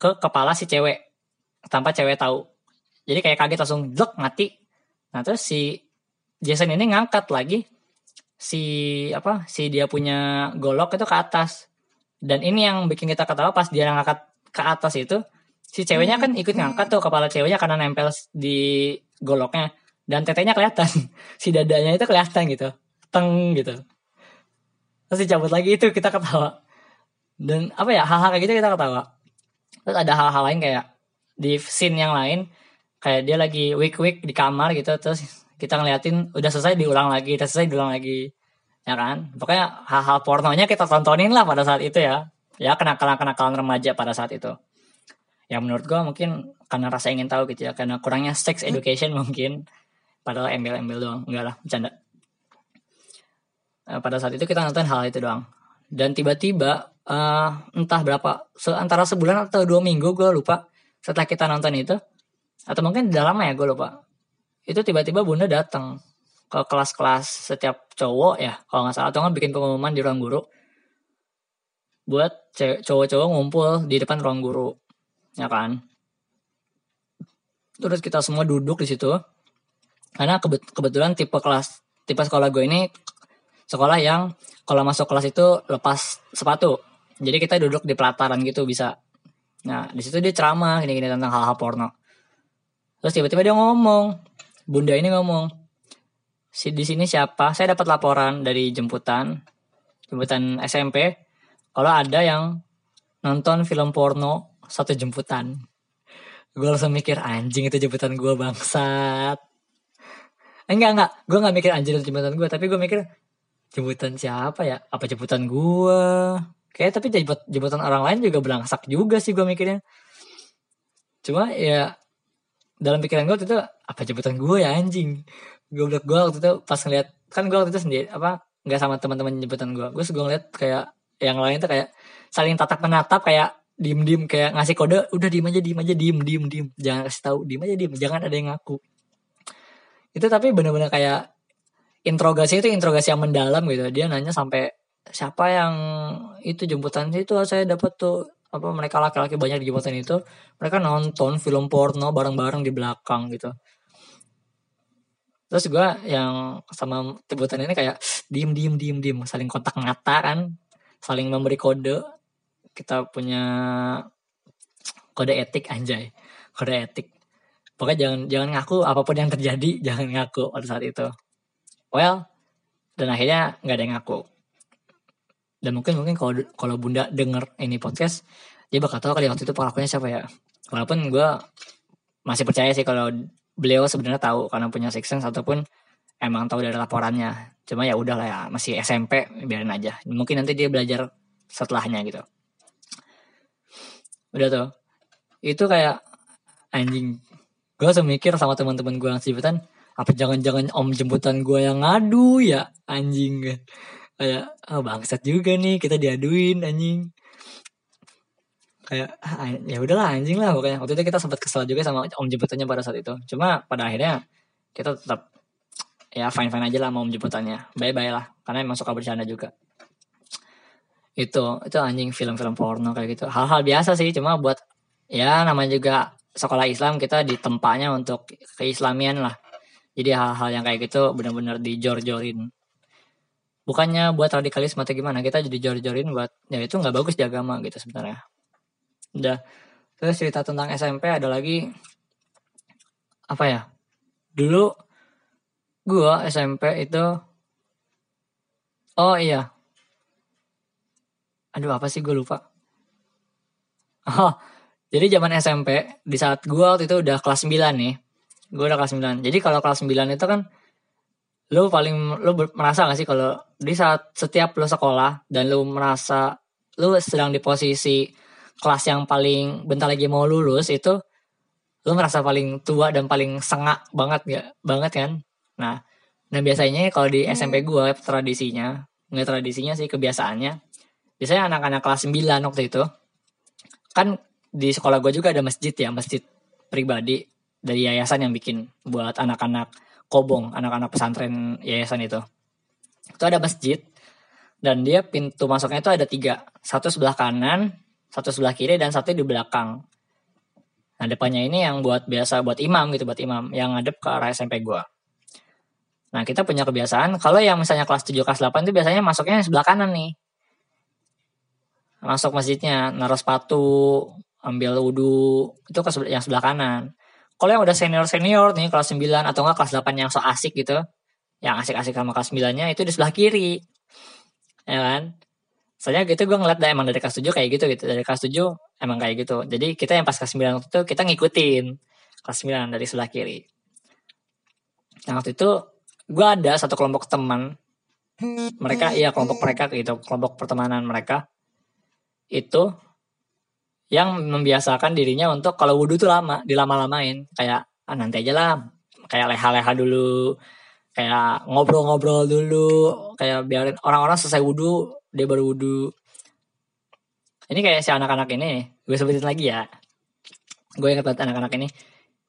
ke kepala si cewek tanpa cewek tahu. Jadi kayak kaget langsung blok mati. Nah terus si Jason ini ngangkat lagi. Si apa si dia punya golok itu ke atas. Dan ini yang bikin kita ketawa pas dia ngangkat ke atas itu. Si ceweknya kan ikut ngangkat tuh kepala ceweknya karena nempel di goloknya. Dan tetenya kelihatan. <laughs> Si dadanya itu kelihatan gitu. Teng gitu. Terus dicabut lagi itu kita ketawa. Dan apa ya hal-hal kayak gitu kita ketawa terus ada hal-hal lain kayak di scene yang lain kayak dia lagi week week di kamar gitu terus kita ngeliatin udah selesai diulang lagi udah selesai diulang lagi. Ya kan? Pokoknya hal-hal pornonya kita tontonin lah pada saat itu ya. Ya kenakalan kenakalan remaja pada saat itu. Ya menurut gue mungkin karena rasa ingin tahu gitu ya karena kurangnya sex education mungkin. Padahal embel-embel doang enggak lah bercanda. Uh, pada saat itu kita nonton hal itu doang. Dan tiba-tiba uh, entah berapa se antara sebulan atau dua minggu gue lupa. Setelah kita nonton itu atau mungkin di dalamnya ya gue lupa. Itu tiba-tiba bunda datang ke kelas-kelas setiap cowok ya kalau nggak salah. Atau nggak bikin pengumuman di ruang guru. Buat cowok-cowok ngumpul di depan ruang guru ya kan? Terus kita semua duduk di situ. Karena kebetulan tipe kelas tipe sekolah gue ini sekolah yang kalau masuk kelas itu lepas sepatu jadi kita duduk di pelataran gitu bisa. Nah di situ dia ceramah gini-gini tentang hal-hal porno. Terus tiba-tiba dia ngomong bunda ini ngomong si di sini siapa? Saya dapat laporan dari jemputan jemputan SMP kalau ada yang nonton film porno satu jemputan. Gue langsung mikir anjing itu jemputan gue bangsat. Enggak enggak. Gue nggak mikir anjing itu jemputan gue tapi gue mikir jemputan siapa ya? Apa jemputan gue kayak tapi jemput jemputan orang lain juga belangsak juga sih gue mikirnya. Cuma ya dalam pikiran gue itu apa jemputan gue ya anjing? Gue bilang gue waktu itu pas ngeliat kan gue waktu itu sendiri apa nggak sama teman-teman jemputan gue gue gue ngeliat kayak yang lain tuh kayak saling tatap menatap kayak diem diem kayak ngasih kode udah diem aja diem aja diem diem diem. Jangan kasih tahu diem aja diem jangan ada yang ngaku. Itu tapi benar-benar kayak interogasi itu interogasi yang mendalam gitu. Dia nanya sampai siapa yang itu jemputan itu saya dapat tuh apa mereka laki-laki banyak di jembatan itu mereka nonton film porno bareng-bareng di belakang gitu. Terus gue yang sama jemputan ini kayak diem diem diem diem saling kontak mata kan saling memberi kode. Kita punya kode etik anjay kode etik. Pokoknya jangan jangan ngaku apa pun yang terjadi <laughs> jangan ngaku pada saat itu. Well dan akhirnya nggak ada yang ngaku dan mungkin mungkin kalau kalau bunda denger ini podcast dia bakal tahu kali waktu itu pelakunya siapa ya. Walaupun gue masih percaya sih kalau beliau sebenarnya tahu karena punya six sense ataupun emang tahu dari laporannya. Cuma ya udahlah ya masih SMP biarin aja. Mungkin nanti dia belajar setelahnya gitu. Udah tuh. Itu kayak anjing. Gue langsung mikir sama teman-teman gue yang sebutan apa jangan-jangan om jemputan gue yang ngadu ya anjing kayak oh bangsat juga nih kita diaduin anjing. Kayak ah, ya udahlah anjing lah pokoknya. Waktu itu kita sempat kesal juga sama om jemputannya pada saat itu. Cuma pada akhirnya kita tetap ya fine fine aja lah mau om jemputannya. Bye bye lah karena emang suka bercanda juga. Itu itu anjing film-film porno kayak gitu. Hal-hal biasa sih cuma buat ya namanya juga sekolah Islam kita ditempatnya untuk keislamian lah. Jadi hal-hal yang kayak gitu benar-benar dijor-jorin bukannya buat radikalisme atau gimana kita jadi jor-jorin buat ya itu nggak bagus di agama gitu sebenarnya. Udah. Terus cerita tentang SMP ada lagi apa ya dulu gua SMP itu oh iya. Aduh apa sih gue lupa. Oh jadi zaman SMP di saat gue waktu itu udah kelas 9 nih. Gue udah kelas 9 jadi kalau kelas 9 itu kan lu paling lu merasa gak sih kalau di saat setiap lu sekolah dan lu merasa lu sedang di posisi kelas yang paling bentar lagi mau lulus itu lu merasa paling tua dan paling sengak banget gak banget kan? Nah nah biasanya kalau di SMP gue tradisinya nggak tradisinya sih kebiasaannya biasanya anak-anak kelas 9 waktu itu kan di sekolah gue juga ada masjid ya masjid pribadi dari yayasan yang bikin buat anak-anak kobong anak-anak pesantren yayasan itu. Itu ada masjid dan dia pintu masuknya itu ada tiga. Satu sebelah kanan satu sebelah kiri dan satu di belakang. Nah depannya ini yang buat biasa buat imam gitu buat imam yang ngadep ke arah SMP gue nah kita punya kebiasaan kalau yang misalnya kelas 7 kelas 8 itu biasanya masuknya sebelah kanan nih. Masuk masjidnya naruh sepatu ambil wudhu itu ke yang sebelah kanan kalau yang udah senior senior nih kelas 9 atau enggak kelas 8 yang so asik gitu yang asik-asik sama kelas 9 nya itu di sebelah kiri. Ya kan? Soalnya gitu gue ngeliat emang dari kelas 7 kayak gitu gitu. Dari kelas 7 emang kayak gitu. Jadi kita yang pas kelas 9 itu kita ngikutin kelas 9 dari sebelah kiri. Yang waktu itu gue ada satu kelompok teman mereka iya kelompok mereka gitu kelompok pertemanan mereka. Itu yang membiasakan dirinya untuk kalau wudhu tuh lama, dilama-lamain. Kayak ah, nanti aja lah, kayak leha-leha dulu, kayak ngobrol-ngobrol dulu, kayak biarin orang-orang selesai wudhu, dia baru wudhu. Ini kayak si anak-anak ini, gue sebutin lagi ya. gue banget anak-anak ini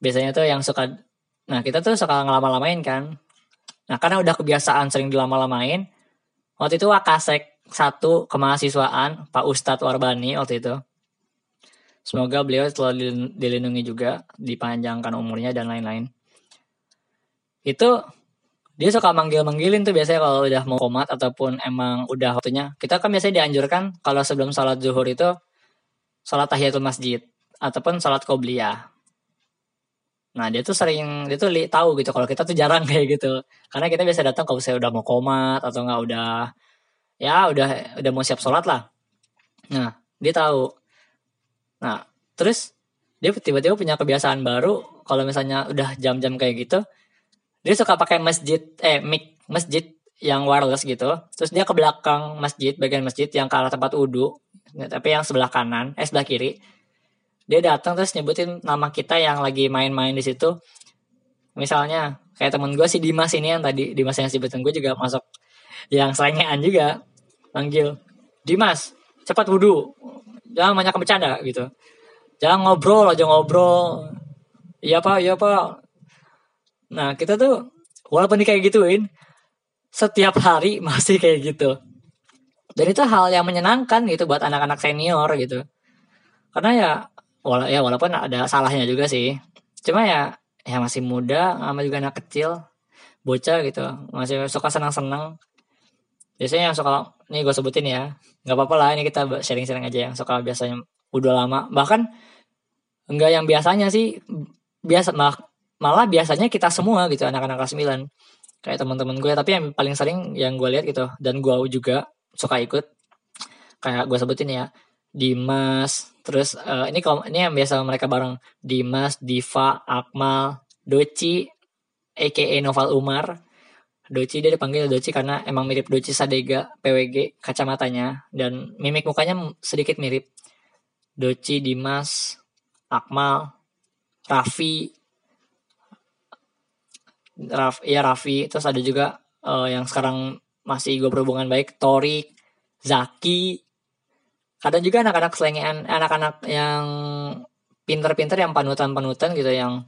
biasanya tuh yang suka nah kita tuh suka ngelama-lamain kan nah karena udah kebiasaan sering dilama-lamain waktu itu wakasek satu kemahasiswaan Pak Ustadz Warbani waktu itu semoga beliau selalu dilindungi juga dipanjangkan umurnya dan lain-lain itu dia suka manggil-manggilin tuh biasanya kalau udah mau komat ataupun emang udah waktunya. Kita kan biasanya dianjurkan kalau sebelum sholat zuhur itu sholat tahiyatul masjid ataupun sholat qobliyah. Nah dia tuh sering dia tuh li, tahu gitu kalau kita tuh jarang <laughs> kayak gitu. Karena kita biasa datang kalau saya udah mau komat atau nggak udah ya udah udah mau siap sholat lah. Nah dia tahu. Nah terus dia tiba-tiba punya kebiasaan baru. Kalau misalnya udah jam-jam kayak gitu dia suka pakai masjid eh mic masjid yang wireless gitu. Terus dia ke belakang masjid bagian masjid yang ke arah tempat wudhu tapi yang sebelah kanan eh sebelah kiri. Dia datang terus nyebutin nama kita yang lagi main-main di situ. Misalnya kayak temen gue si Dimas ini yang tadi Dimas yang sebutin gue juga masuk yang selengean juga panggil Dimas cepat wudhu jangan banyak bercanda gitu jangan ngobrol aja ngobrol iya pak iya pak Nah kita tuh walaupun di kayak gituin setiap hari <laughs> masih kayak gitu. Dan itu hal yang menyenangkan gitu buat anak-anak senior gitu. Karena ya wala ya walaupun ada salahnya juga sih. Cuma ya ya masih muda sama juga anak kecil bocah gitu masih suka senang-senang biasanya yang suka nih gue sebutin ya. Nggak apa-apa lah ini kita sharing-sharing aja yang suka biasanya udah lama. Bahkan enggak yang biasanya sih biasa malah biasanya kita semua gitu anak-anak kelas 9 kayak teman-teman gue tapi yang paling sering yang gue lihat gitu dan gue juga suka ikut kayak gue sebutin ya Dimas terus uh, ini kalau ini yang biasa mereka bareng. Dimas Diva Akmal Doci aka Noval Umar Doci dia dipanggil Doci karena emang mirip Doci Sadega PWG kacamatanya. Dan mimik mukanya sedikit mirip. Doci Dimas Akmal Raffi. Raf, ya Raffi. Terus ada juga uh, yang sekarang masih gue berhubungan baik Torik Zaki. Kadang juga anak-anak selengean anak-anak yang pinter-pinter yang panutan-panutan gitu yang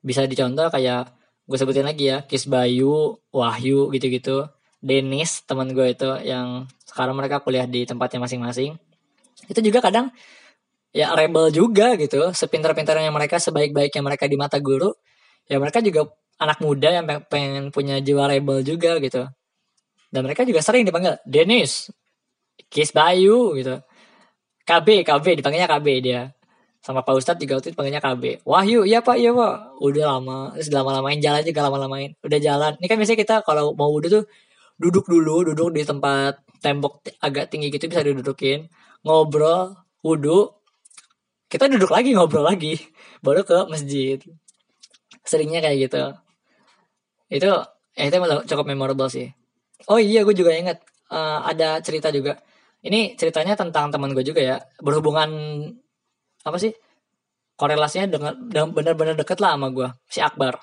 bisa dicontoh kayak gue sebutin lagi ya Kis Bayu Wahyu gitu-gitu. Denis teman gue itu yang sekarang mereka kuliah di tempatnya masing-masing. Itu juga kadang ya rebel juga gitu. Sepintar-pintarnya mereka sebaik-baiknya mereka di mata guru. Ya mereka juga anak muda yang pengen punya jiwa rebel juga gitu. Dan mereka juga sering dipanggil Dennis Kis Bayu gitu KB KB dipanggilnya KB dia sama Pak Ustadz juga waktu itu panggilnya KB Wahyu iya Pak iya Pak. Udah lama terus lama-lamain jalan juga lama-lamain. Udah jalan. Ini kan biasanya kita kalau mau wudhu tuh duduk dulu duduk di tempat tembok agak tinggi gitu bisa didudukin. Ngobrol wudhu. Kita duduk lagi ngobrol lagi. Baru ke masjid. Seringnya kayak gitu. Itu eh, itu cukup memorable sih. Oh iya gue juga inget uh, ada cerita juga. Ini ceritanya tentang teman gue juga ya. Berhubungan apa sih? Korelasinya dengan, dengan benar-benar deket lah sama gue si Akbar.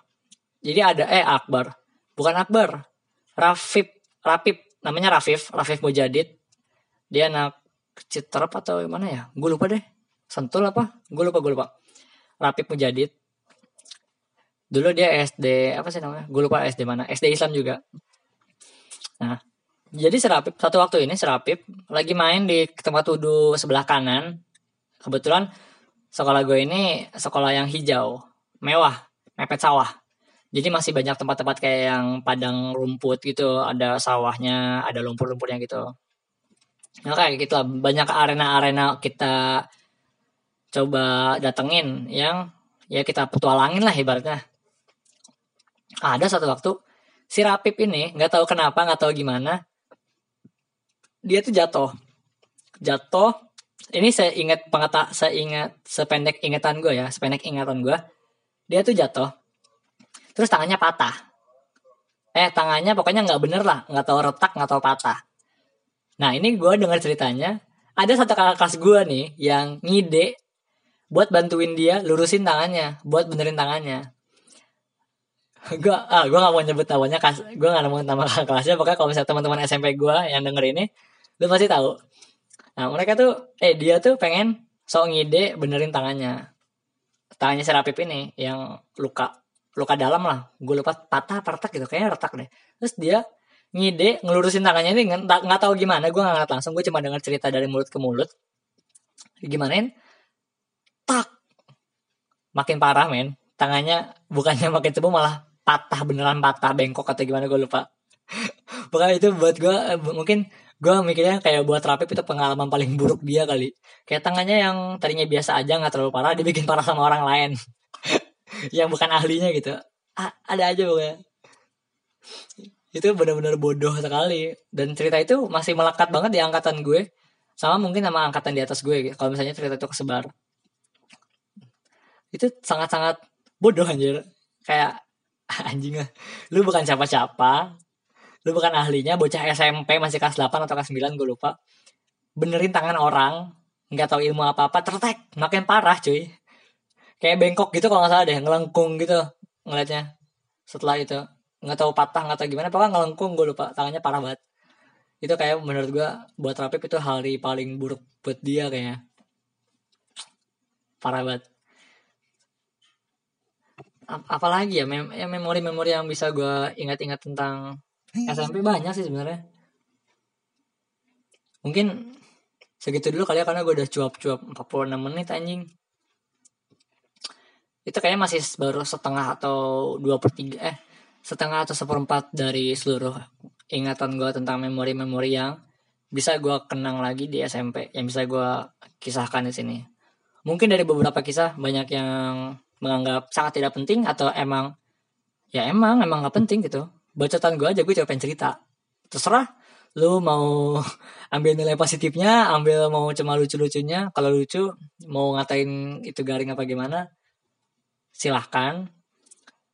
Jadi ada eh Akbar. Bukan Akbar. Rafif Rafif namanya Rafif Rafif Mujadid. Dia anak Citerap atau gimana ya? Gue lupa deh. Sentul apa? Gue lupa gue lupa. Rafif Mujadid. Dulu dia SD apa sih namanya? Gue lupa SD mana. SD Islam juga. Nah jadi serapip satu waktu ini serapip lagi main di tempat wudhu sebelah kanan. Kebetulan sekolah gue ini sekolah yang hijau mewah mepet sawah. Jadi masih banyak tempat-tempat kayak yang padang rumput gitu ada sawahnya ada lumpur-lumpurnya gitu. Nah kayak gitu lah. Banyak arena-arena kita coba datengin yang ya kita petualangin lah ibaratnya. Ada satu waktu si Rapip ini nggak tahu kenapa nggak tahu gimana dia tuh jatuh. Jatuh ini saya ingat pengata saya ingat sependek ingatan gue ya sependek ingatan gue dia tuh jatuh terus tangannya patah. Eh tangannya pokoknya nggak bener lah nggak tahu retak nggak tahu patah. Nah ini gue dengar ceritanya ada satu kakak kelas gue nih yang ngide buat bantuin dia lurusin tangannya buat benerin tangannya. Gue ah gue gak mau nyebut namanya kas gue gak mau nama kelasnya. Pokoknya kalau misalnya teman-teman SMP gue yang denger ini lu pasti tahu nah mereka tuh eh dia tuh pengen sok ngide benerin tangannya. Tangannya si Rapip ini yang luka luka dalam lah. Gue lupa patah retak gitu kayaknya retak deh. Terus dia ngide ngelurusin tangannya ini nggak nggak tahu gimana gue nggak ngeliat langsung. Gue cuma dengar cerita dari mulut ke mulut. Gimanain? Tak! Makin parah men. Tangannya bukannya <laughs> makin sembuh malah patah beneran patah bengkok atau gimana gue lupa. <laughs> Pokoknya itu buat gue mungkin gue mikirnya kayak buat Rapip itu pengalaman paling buruk dia kali. Kayak tangannya yang tadinya biasa aja nggak terlalu parah dibikin parah sama orang lain. <laughs> Yang bukan ahlinya gitu. Ah, ada aja pokoknya. Itu benar-benar bodoh sekali. Dan cerita itu masih melekat banget di angkatan gue. Sama mungkin sama angkatan di atas gue kalau misalnya cerita itu kesebar. Itu sangat-sangat bodoh anjir. Kayak <laughs> anjing lu bukan siapa-siapa lu bukan ahlinya bocah SMP masih kelas 8 atau kelas 9 gue lupa. Benerin tangan orang nggak tahu ilmu apa-apa tertek makin parah cuy. Kayak bengkok gitu kalau nggak salah deh ngelengkung gitu ngeliatnya. Setelah itu nggak tahu patah nggak tahu gimana pokoknya ngelengkung gue lupa tangannya parah banget. Itu kayak menurut gue buat Rapip itu hari paling buruk buat dia kayaknya. Parah banget. Apalagi ya, mem ya memori-memori yang bisa gue ingat-ingat tentang SMP banyak sih sebenarnya. Mungkin segitu dulu kali ya karena gue udah cuap-cuap 46 menit anjing. Itu kayaknya masih baru setengah atau dua per tiga eh setengah atau seperempat dari seluruh ingatan gue tentang memori-memori yang bisa gue kenang lagi di SMP yang bisa gue kisahkan di sini. Mungkin dari beberapa kisah banyak yang menganggap sangat tidak penting atau emang ya emang emang gak penting gitu bacotan gue aja gue coba pengen cerita. Terserah lu mau <laughs> ambil nilai positifnya ambil mau cuma lucu-lucunya. Kalau lucu mau ngatain itu garing apa gimana silahkan.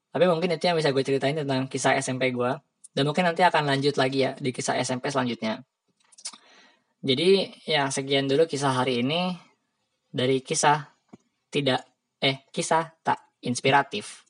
Tapi mungkin itu yang bisa gue ceritain tentang kisah SMP gue dan mungkin nanti akan lanjut lagi ya di kisah SMP selanjutnya. Jadi ya sekian dulu kisah hari ini dari kisah tidak eh kisah tak inspiratif